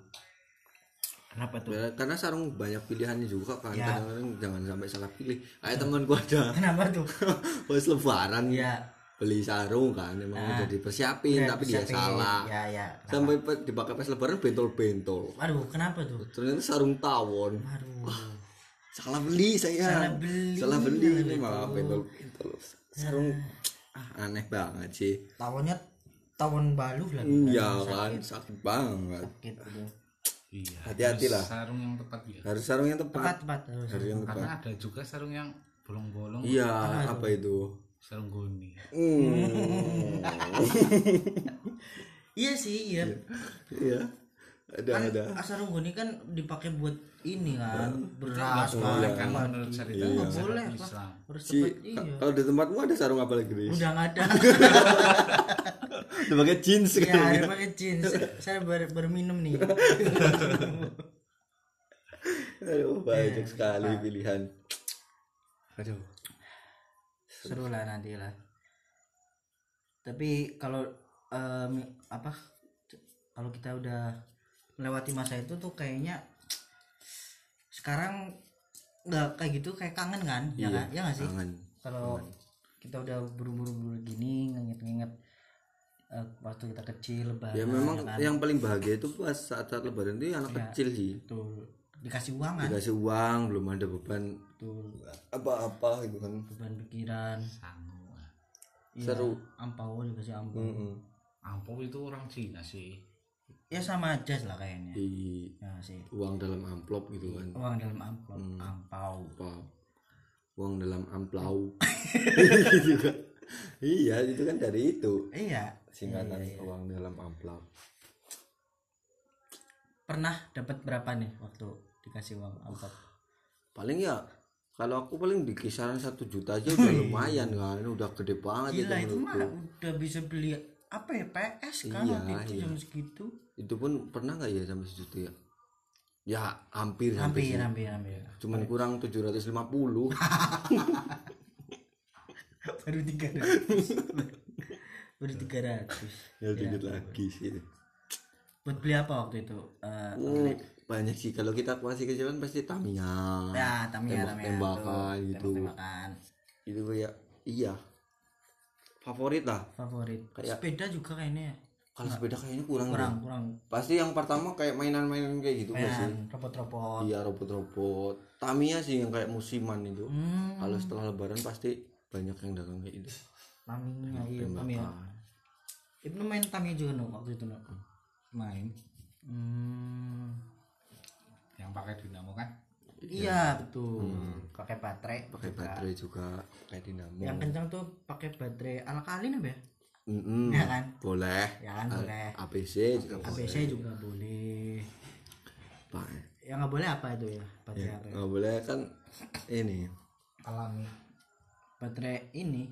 Kenapa tuh? Ya, karena sarung banyak pilihannya juga kan. Ya. kadang-kadang jangan sampai salah pilih. Kayak temanku ada. Kenapa tuh? (laughs) Pas lebaran. Ya beli sarung kan emang udah dipersiapin udah tapi dia salah. Ya ya. Sampai dipakai pas lebaran bentol-bentol. Aduh kenapa tuh? Ternyata sarung tawon. Aduh salah beli saya. Salah beli, salah beli ini malah bentol-bentol. Sarung ah, aneh banget sih. Tawonnya tawon balu lah iya kan sakit. banget. Sakit iya Hati-hati lah. sarung yang tepat ya. Harus sarung yang tepat. Tepat tepat. Harus harus yang tepat. karena ada juga sarung yang bolong-bolong. Iya apa itu sarung goni Hmm. iya sih iya. Iya. Ada kan ada. asar ini kan dipakai buat ini kan beras boleh. kan kan menurut cerita nggak masyarakat boleh Islam harus Si, tepat iya. kalau di tempatmu ada sarung apa lagi udah nggak ada. (laughs) Pakai jeans ya kan? ada pakai jeans. Saya ber, berminum nih. (laughs) Aduh, Iya, banyak sekali pilihan. Aduh. Seru lah nanti lah. Tapi kalau em, apa kalau kita udah melewati masa itu tuh kayaknya sekarang nggak kayak gitu kayak kangen kan? Ya kan ya nggak sih? kalau kita udah buru-buru gini nginget-nginget eh, waktu kita kecil lebaran Ya memang kan? yang paling bahagia itu pas saat-saat lebaran itu anak Iya. kecil sih. tuh dikasih uang kan Dikasih uang, belum ada beban apa-apa gitu kan. beban pikiran sangu Iya, Seru. ampau dikasih ampau Mm-mm. ampau itu orang Cina sih ya sama aja lah kayaknya Di ya sih uang dalam amplop gitu kan. uang dalam amplop Hmm. ampau Apa? Uang dalam amplau. (laughs) gitu kan. Iya, itu kan dari itu. iya Singkatan uang dalam amplop. pernah dapat berapa nih waktu dikasih uang amplop Paling ya kalau aku paling di kisaran satu juta aja udah lumayan kan udah gede banget gila itu itu mah udah bisa beli apa ya PS kan Iya, waktu itu iya. jam segitu. Itu pun pernah nggak ya sampai sejuta ya? Ya hampir hampir sih. hampir hampir. Cuman kurang 750 (laughs) baru tiga ratus. Baru tiga ratus. Ya dikit lagi sih. Buat beli apa waktu itu? Eh, Hmm, banyak sih. Kalau kita masih kecil kan pasti Tamiya ya Tamiya Tamiya tembak-tembakan tuh, gitu. tembak-tembakan itu kayak iya. Favorit lah. Favorit. Kayak- sepeda juga kayaknya. Ya? kalau sepeda kayaknya kurang kurang deh. kurang. Pasti yang pertama kayak mainan-mainan kayak gitu nggak sih? mainan robot-robot. Iya robot-robot. Tamiya sih yang kayak musiman itu. Hmm. Kalau setelah lebaran pasti banyak yang dagang kayak gitu. Tamiya iya Tamiya. Ibnu main Tamiya juga no waktu itu no main. Hmm pakai dinamo kan? Iya betul. Pakai baterai pakai juga. baterai juga kayak dinamo. Yang kencang tuh pakai baterai alkalin apa ya Mm-mm. ya kan? Boleh. Ya kan? Boleh. APC juga boleh. ABC juga boleh. Pak. yang nggak boleh apa itu ya? Baterai ya, apa ya? nggak boleh kan ini. Alami. Baterai ini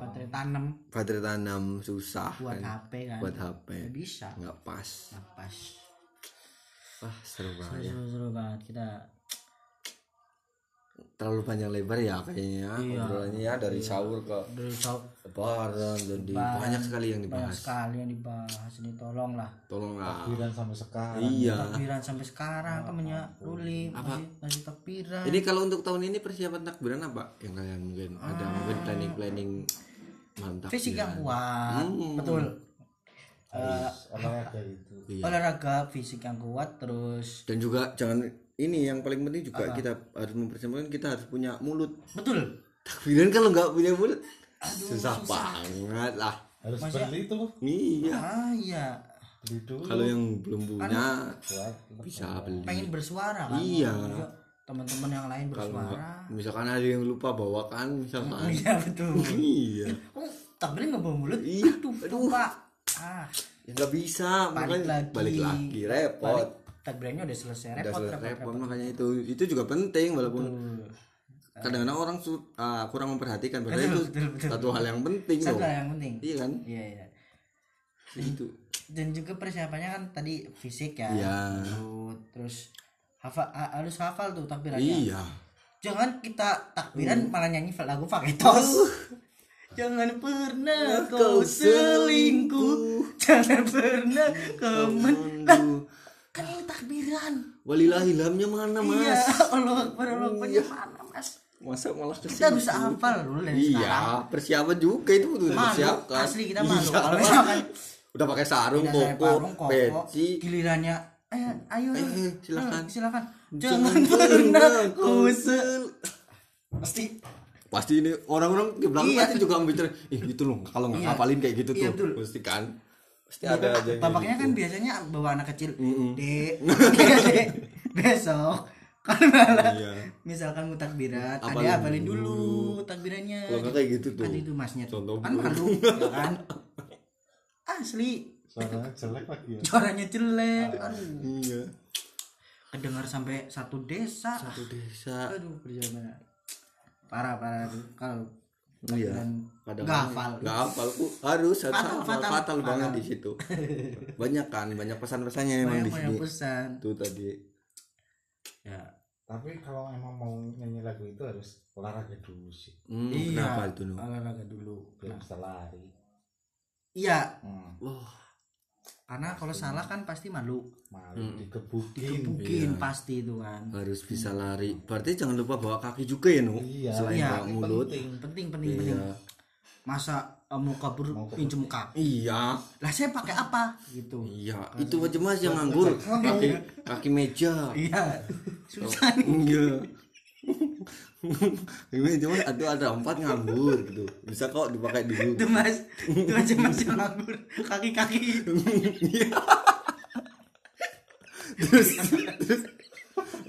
baterai tanam. Baterai tanam susah buat kan. HP kan? Buat HP Nggak bisa. Nggak pas. Nggak pas wah seru banget ya. seru seru banget. Kita terlalu panjang lebar ya kayaknya Iya. obrolannya ya dari sahur ke dari sau- lebaran jadi banyak sekali yang banyak dibahas. sekali yang dibahas. Ini tolong lah tolonglah. Takbiran sampai sekarang. Iya. Takbiran sampai sekarang temennya Ruli masih masih takbiran. Ini kalau untuk tahun ini persiapan takbiran apa? Yang kalian mungkin ada mungkin planning planning malam takbiran fisik yang kuat. Betul Eh, olahraga itu. Iya. olahraga fisik yang kuat terus dan juga jangan ini yang paling penting juga kita harus mempersiapkan kita harus punya mulut. Betul. Takbiran kalau nggak punya mulut susah, banget lah. Harus Masa- beli tuh iya. Ah iya. Kalau yang belum punya buat bisa beli. Pengen bersuara kan? Iya. Teman-teman yang lain bersuara nggak- misalkan ada yang lupa bawakan misalkan. (laughs) Iya betul. Iya. Oh takbirnya nggak bawa mulut? Iya. aduh lupa ah. Ya nggak bisa balik makanya lagi. balik lagi repot. Balik, takbirnya udah selesai udah repot selesai repot, repot repot. makanya itu. Itu juga penting walaupun Betul. kadang-kadang orang ah, kurang memperhatikan padahal itu betul, betul, satu hal yang penting satu loh hal yang penting. Iya kan? Iya iya. Itu dan juga persiapannya kan tadi fisik ya. Iya. Terus hafal ha- harus hafal tuh takbirannya. Iya. Jangan kita takbiran Hmm. malah nyanyi lagu pakai tos jangan pernah kau selingkuh. jangan pernah kau men lah Aduh. kan ini takbiran. Walilahilhamnya mana iya mas? Allah Akbar Allah Akbar. Mana mas? Masa malah ke kita harus hafal dulu dari sekarang. iya persiapan juga itu butuh malu dipersiapkan. asli kita malu Iya, kalau misalkan udah pakai sarung saya koko peci. Gilirannya ayo ayo Eh, eh, silakan. Eh, silakan. Jangan jangan pernah pernah kau kau sel pasti pasti ini orang-orang di belakang Iya. pasti juga mikir ih itu loh kalau nggak Iya. hafalin kayak gitu Iya, tuh. betul. pasti kan? Pasti ada aja yang bapaknya kayak kan gitu. biasanya bawa anak kecil Mm-mm. dek dek besok kan malah iya. misalkan mau takbiran Apalin ada apalin dulu. takbirannya kalau nggak kayak gitu tuh. Ada itu masnya tuh. Contoh kan malu ya kan? Asli. Suaranya jelek lagi ya. Suaranya jelek aduh. iya. Kedengar sampai satu desa. Satu desa. Aduh perjalanan parah parah. Kalau iya. kadang nggak hafal nggak hafal. Ku harus harus Fatal, hafal. fatal, fatal banget fatal. di situ. Banyak kan banyak pesan-pesannya emang banyak di banyak sini. pesan. Tuh tadi. Ya. Tapi kalau emang mau nyanyi lagu itu harus olahraga dulu sih. Hmm, iya. kenapa itu nu olahraga dulu. Biar bisa lari. Iya. Hmm. wah karena kalau salah kan pasti malu. Malu dikebukin. Mungkin Iya. pasti itu kan. Harus bisa lari. Berarti jangan lupa bawa kaki juga ya nu? Iya. selain Iya, bawa mulut. penting penting penting penting. Iya. Masa eh, mau kabur pinjem kaki? Iya. Lah saya pakai apa? Gitu. Iya. Itu aja mas yang nganggur kaki kaki meja. Iya. Susah nih. iya (laughs) ini cuma ada ada empat nganggur gitu. Bisa kok dipakai dulu itu mas itu aja mas yang nganggur. Kaki kaki terus terus.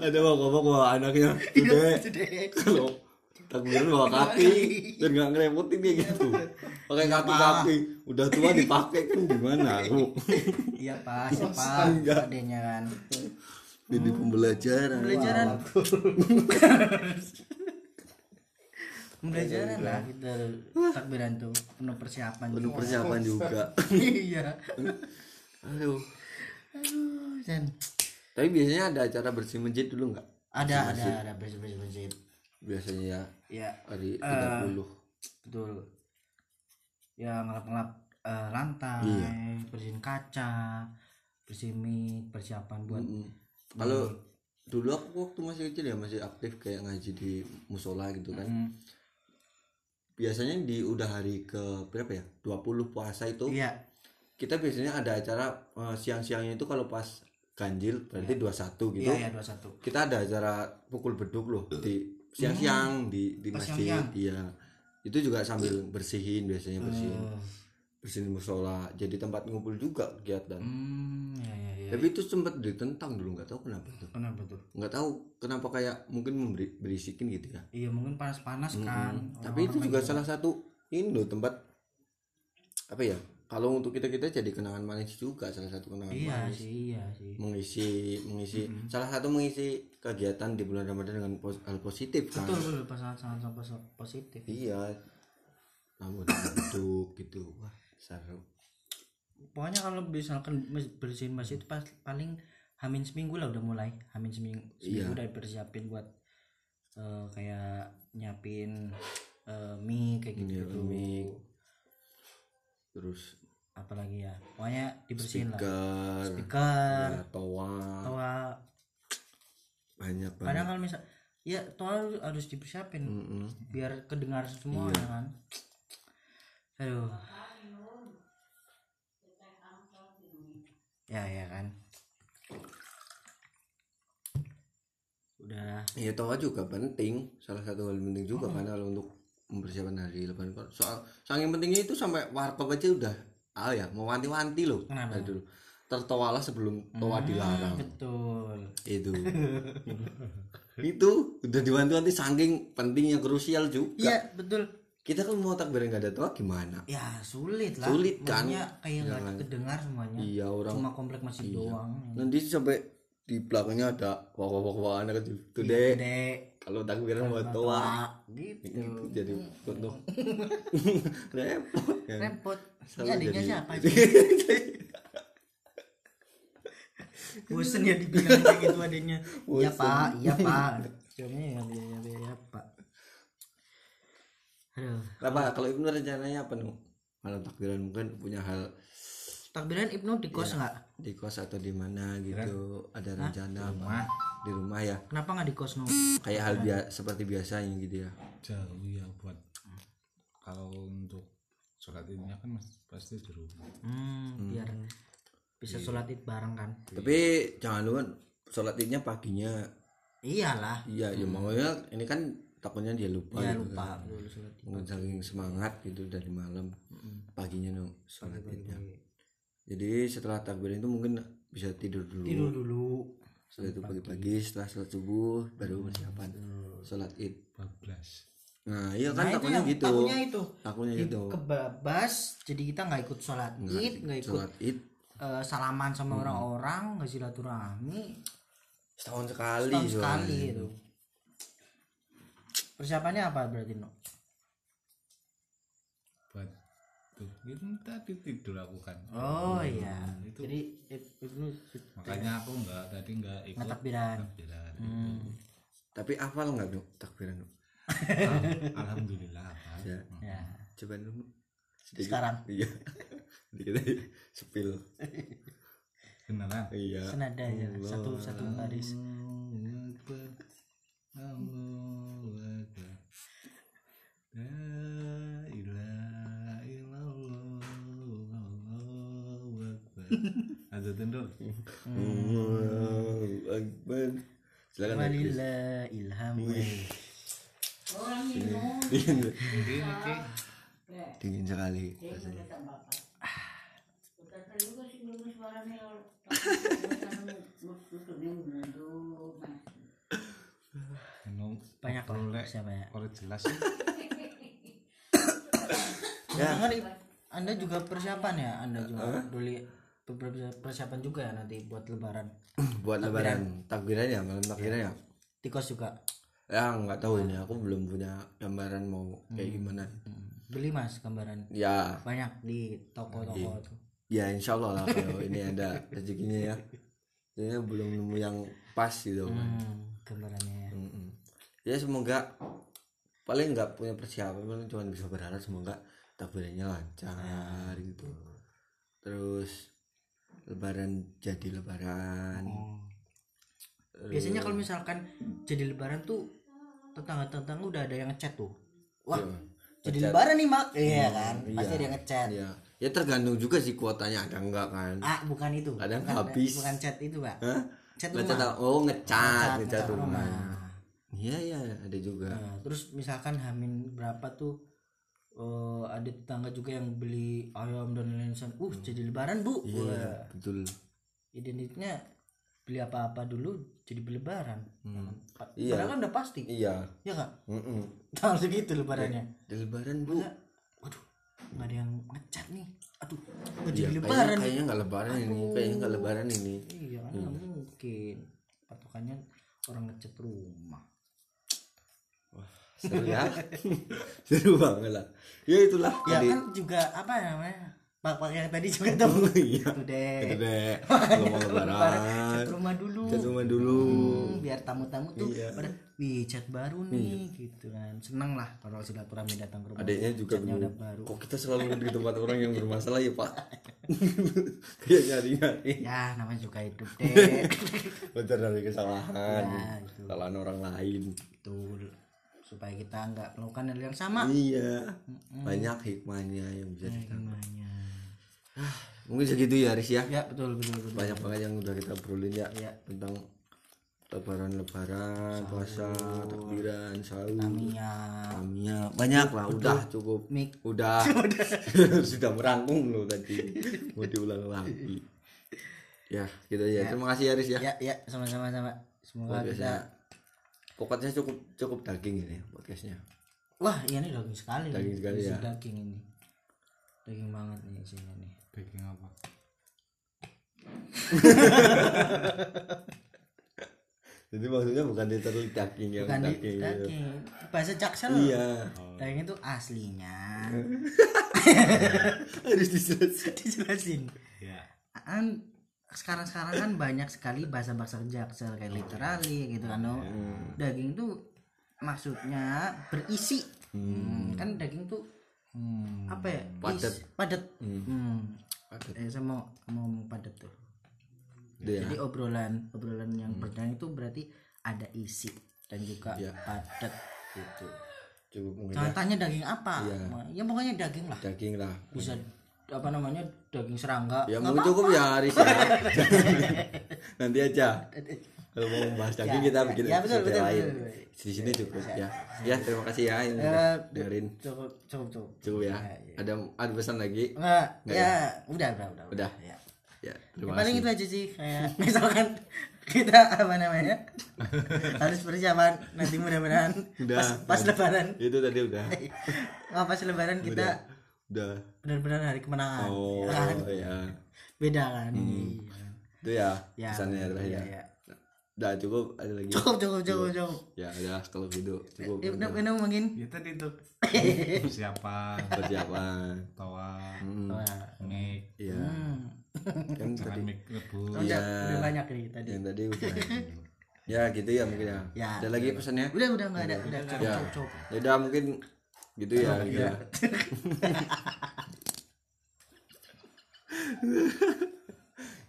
Ada bapak-bapak bawa anaknya. Gede. kalau takbiran bawa kaki. Dan nggak ngerepotin kayak gitu. Pakai kaki kaki udah tua dipakai kan gimana? Aku iya pak. Siapa? Adanya kan jadi pembelajaran. Pembelajaran. (laughs) Pembelajaran lah. Kita takbiran tuh penuh persiapan penuh juga. persiapan (laughs) juga. Iya. Aduh. Aduh dan tapi biasanya ada acara bersih masjid dulu nggak? Ada ada ada bersih bersih bersih biasanya ya ya hari Eh, 30 betul. Ya ngelap ngelap lantai Iya. bersihin kaca bersihin persiapan buat Mm-mm. Kalau dulu aku waktu masih kecil ya masih aktif kayak ngaji di musola gitu kan. Mm, biasanya di udah hari ke berapa ya? 20 puasa itu iya. kita biasanya ada acara eh, siang-siangnya itu kalau pas ganjil berarti 21 gitu. Iya ya dua satu. Kita ada acara pukul beduk loh di siang-siang di di Pas masjid iya. Itu juga sambil bersihin biasanya bersihin bersihin musola. Jadi tempat ngumpul juga kegiatan hmm ya ya ya tapi itu sempat ditentang dulu nggak tahu kenapa tuh. Kenapa tuh? Nggak tahu kenapa kayak mungkin memberi berisikin gitu ya. Iya mungkin panas panas kan. Tapi itu juga salah satu ini loh tempat apa ya? Kalau untuk kita kita jadi kenangan manis juga salah satu kenangan iya manis. sih iya sih. Mengisi mengisi salah satu mengisi kegiatan di bulan ramadan dengan pos- hal positif kan? Betul betul sangat sangat sangat positif. Iya. Namun duduk gitu wah seru. Pokoknya kalau misalkan bersihin masjid itu pas paling hamin seminggu lah udah mulai. Hamin seminggu seminggu Iya. udah persiapin buat eh, kayak nyiapin eh, mie kayak gitu, Nyiapin mie. terus apalagi ya? Pokoknya dibersihin lah. Speaker. Speaker. Ya, toa. Toa. Banyak banget kalau misal ya toa harus dipersiapin Mm-mm. biar kedengar semua Iya. ya kan? Aduh ya ya kan. Udah. Ya toa juga penting. Salah satu hal penting juga Oh. kan kalau untuk mempersiapkan hari lebaran. Soal saking pentingnya itu sampai warkop aja udah ah ya mau wanti-wanti loh. Kenapa? dari dulu tertawalah sebelum toa dilarang. betul. Itu. (laughs) Itu udah diwanti-wanti saking pentingnya krusial juga. Iya betul kita kan mau takbiran nggak ada toa gimana? Ya sulit lah. Sulit kan? Maksudnya kayak nggak kedengar semuanya. Iya orang cuma komplek masih doang nanti sampai di belakangnya ada wah-wah anak kecil tuh deh kalau takbiran mau toa gitu. itu jadi untuk (laughs) repot kan? Repot. Adiknya jadi- siapa (laughs) sih? Bosen ya dibilang kayak gitu adiknya. Iya pak. Iya pak. Jawabnya ya ya, ya, ya, pak aduh. Apa kalau ibnu rencananya apa nih malam takbiran mungkin punya hal takbiran ibnu di kos nggak? di kos atau di mana gitu ada rencana apa? rumah. Di rumah ya? Kenapa nggak di kos no kayak hal biasa seperti biasanya gitu ya? Jauh ya buat kalau untuk sholat idnya kan mas- pasti di rumah. Hmm, biar bisa sholat id bareng kan? Tapi jangan lupa sholat idnya paginya. Iyalah. Iya ya maunya ini kan takutnya dia lupa ya gitu lupa. kan. mungkin saking semangat gitu dari malam paginya no sholat jadi setelah takbiran itu mungkin bisa tidur dulu. Tidur dulu. Setelah itu pagi-pagi setelah sholat subuh baru persiapan sholat id. 14 nah iya kan nah takutnya gitu. takutnya itu. Takutnya gitu. kebabas jadi kita nggak ikut sholat id nggak ikut sholat id. eh, salaman sama orang-orang nggak silaturahmi. Setahun sekali tahun soalnya. sekali itu persiapannya apa berarti no buat tuh itu tadi tidur aku kan. Oh iya. itu. jadi it- itu makanya aku nggak tadi nggak ikut takbiran. takbiran Hmm, tapi hafal nggak tuh takbiran Al- alhamdulillah apa ya. Ya. Coba dulu Sedikit. Sekarang? iya. (laughs) Sedikit aja sepil. Beneran iya. Senada ya satu satu baris Allahu Akbar Allahu Akbar La ilaha illallah Allahu Akbar. Ada tendor Allahu Akbar. Silakan walillah ilham dingin sekali minum banyak perlu lek? siapa ya? Kalau jelas. (coughs) Sih Jangan anda juga persiapan ya? Anda juga beli beberapa persiapan juga ya nanti buat lebaran? (coughs) Buat lebaran. Takbiran ya malam takbiran ya? Tikos juga? Ya nggak tahu ini. Aku belum punya gambaran mau kayak gimana. Hmm. beli mas gambaran. Ya. Banyak di toko-toko tuh. Ya insya Allah lah kalau ini ada rezekinya ya. (laughs) Saya belum nemu yang pas gitu kan hmm, gambarannya ya. Ya semoga paling nggak punya persiapan paling cuma bisa berharap semoga takbirannya lancar gitu. Terus lebaran jadi lebaran. Biasanya kalau misalkan jadi lebaran tuh tetangga-tetangga udah ada yang ngechat tuh. Wah Iya, jadi ngechat. lebaran nih mak. Iya kan? iya. pasti ada yang ngechat. ya ya tergantung juga sih kuotanya ada enggak kan? Ah bukan itu. Kadang bukan, habis. bukan chat itu pak. Hah? chat rumah. oh ngecat Ngecat, ngecat ngecat rumah. rumah. Iya iya ada juga. Nah, terus misalkan hamin berapa tuh eh, ada tetangga juga yang beli ayam dan lain-lain. Uh jadi lebaran bu. Iya Wah, betul. Identiknya beli apa-apa dulu jadi beli lebaran. Pa- Iya. padahal kan udah pasti. Iya. Ya kak Mm-mm. (laughs) tanggal segitu lebarannya. Di lebaran bu. Waduh nggak ada yang ngecat nih. Aduh nggak Iya, jadi kayaknya, lebaran? kayaknya nggak lebaran ini. Kayaknya nggak lebaran ini. Iya kan nggak mungkin. Patokannya orang ngecat rumah seru ya. (laughs) Seru banget lah. Ya itulah. Ya tadi kan juga apa namanya? Pak pak yang tadi juga tahu (laughs) iya. Itu deh. Itu deh. (laughs) Kalau mau lebaran. Cat rumah dulu. Cat rumah dulu. Hmm, biar tamu-tamu tuh Iya. pada wih cat baru nih gitu kan. Seneng lah kalau silaturahmi datang ke rumah. Adiknya juga catnya udah baru. Kok kita selalu di tempat orang yang bermasalah ya pak? Dia nyari nyari ya namanya juga hidup deh. Belajar dari kesalahan. Ya, kesalahan orang lain. Betul supaya kita nggak melakukan hal yang sama. Iya. Banyak hikmahnya yang bisa ditangkap Hikmahnya. mungkin segitu ya Aris ya. Ya betul betul betul banyak banget yang udah kita obrolin ya. Iya. tentang lebaran lebaran puasa takbiran sahur. Tamiya kami ya banyak lah udah cukup. Mik. udah. (laughs) (laughs) Sudah merangkum lo tadi. Mau diulang lagi. Ya gitu ya. Terima kasih Aris ya. Ya ya. Sama-sama sama. Semoga kita podcastnya pokoknya cukup cukup daging ini podcastnya. Wah iya ini daging sekali Daging sekali, Isi ya. daging ini. Daging banget nih isinya nih. Baking apa? (laughs) jadi maksudnya bukan literally daging yang bukan di daging gitu. daging. Bahasa jaksel iya. Daging itu aslinya. (laughs) Harus dijelasin (laughs) dijelasin Ya. kan sekarang sekarang kan banyak sekali bahasa bahasa jaksel kayak literally gitu kan no. daging itu maksudnya berisi Hmm, kan daging tuh Hmm. apa ya Padat. Is- padat hmm. Eh, saya mau mau ngomong padat tuh ya. jadi obrolan obrolan yang berjalan itu berarti ada isi dan juga Iya. padat gitu ya. tanya daging apa Iya. ya pokoknya daging lah daging lah bisa apa namanya daging serangga. Ya mau cukup ya Aris ya. (laughs) Nanti aja. Kalau mau membahas daging Ya, kita ya, bikin ya, betul, betul, lain. betul, betul. di sini cukup ya. ya. Terima kasih ya yang Eh, udah dengerin. cukup cukup cukup. Cukup ya. Ada ada pesan lagi? Enggak, Nggak ya, udah, udah, udah, Udah. Ya. ya Ya, terima paling itu aja sih kayak (laughs) misalkan kita apa namanya (laughs) harus persiapan nanti mudah-mudahan Udah. pas, pas lebaran. Itu tadi udah. Nggak pas lebaran kita udah benar-benar hari kemenangan. Oh ya kan? ya beda kan? Iya. itu ya ya pesannya terakhir ya, ya ya. udah cukup. Ada lagi? Cukup cukup cukup cukup. ya udah kalau gitu. Cukup ya, udah udah mungkin. Ya tadi tuh (laughs) persiapan, persiapan. Tawa, Wah. mic, iya. Hmm. kan jangan tadi mic rebus. udah, udah banyak nih tadi. Yang tadi udah. (laughs) Ya gitu ya mungkin ya, Ya. ada lagi pesannya? Udah udah nggak ada udah cukup ya. cukup cukup. Ya udah mungkin gitu ya gitu ya. (laughs)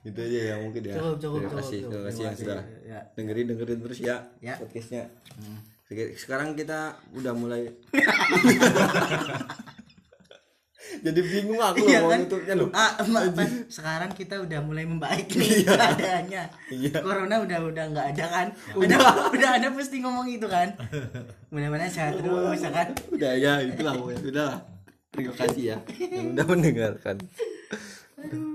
gitu aja ya mungkin ya Cukup, cukup, terima kasih cukup. terima kasih yang sudah ya. dengerin dengerin terus ya, Ya. podcastnya sekarang kita udah mulai (laughs) jadi bingung aku Iya kan? nutupnya loh Ah, Mbak, sekarang kita udah mulai membaik (laughs) nih keadaannya. Iya. Corona udah udah nggak ada kan? Udah udah ada pasti ngomong itu kan. Mudah-mudahan sehat terus ya kan. udah ya itulah pokoknya sudah lah terima kasih ya yang udah mendengarkan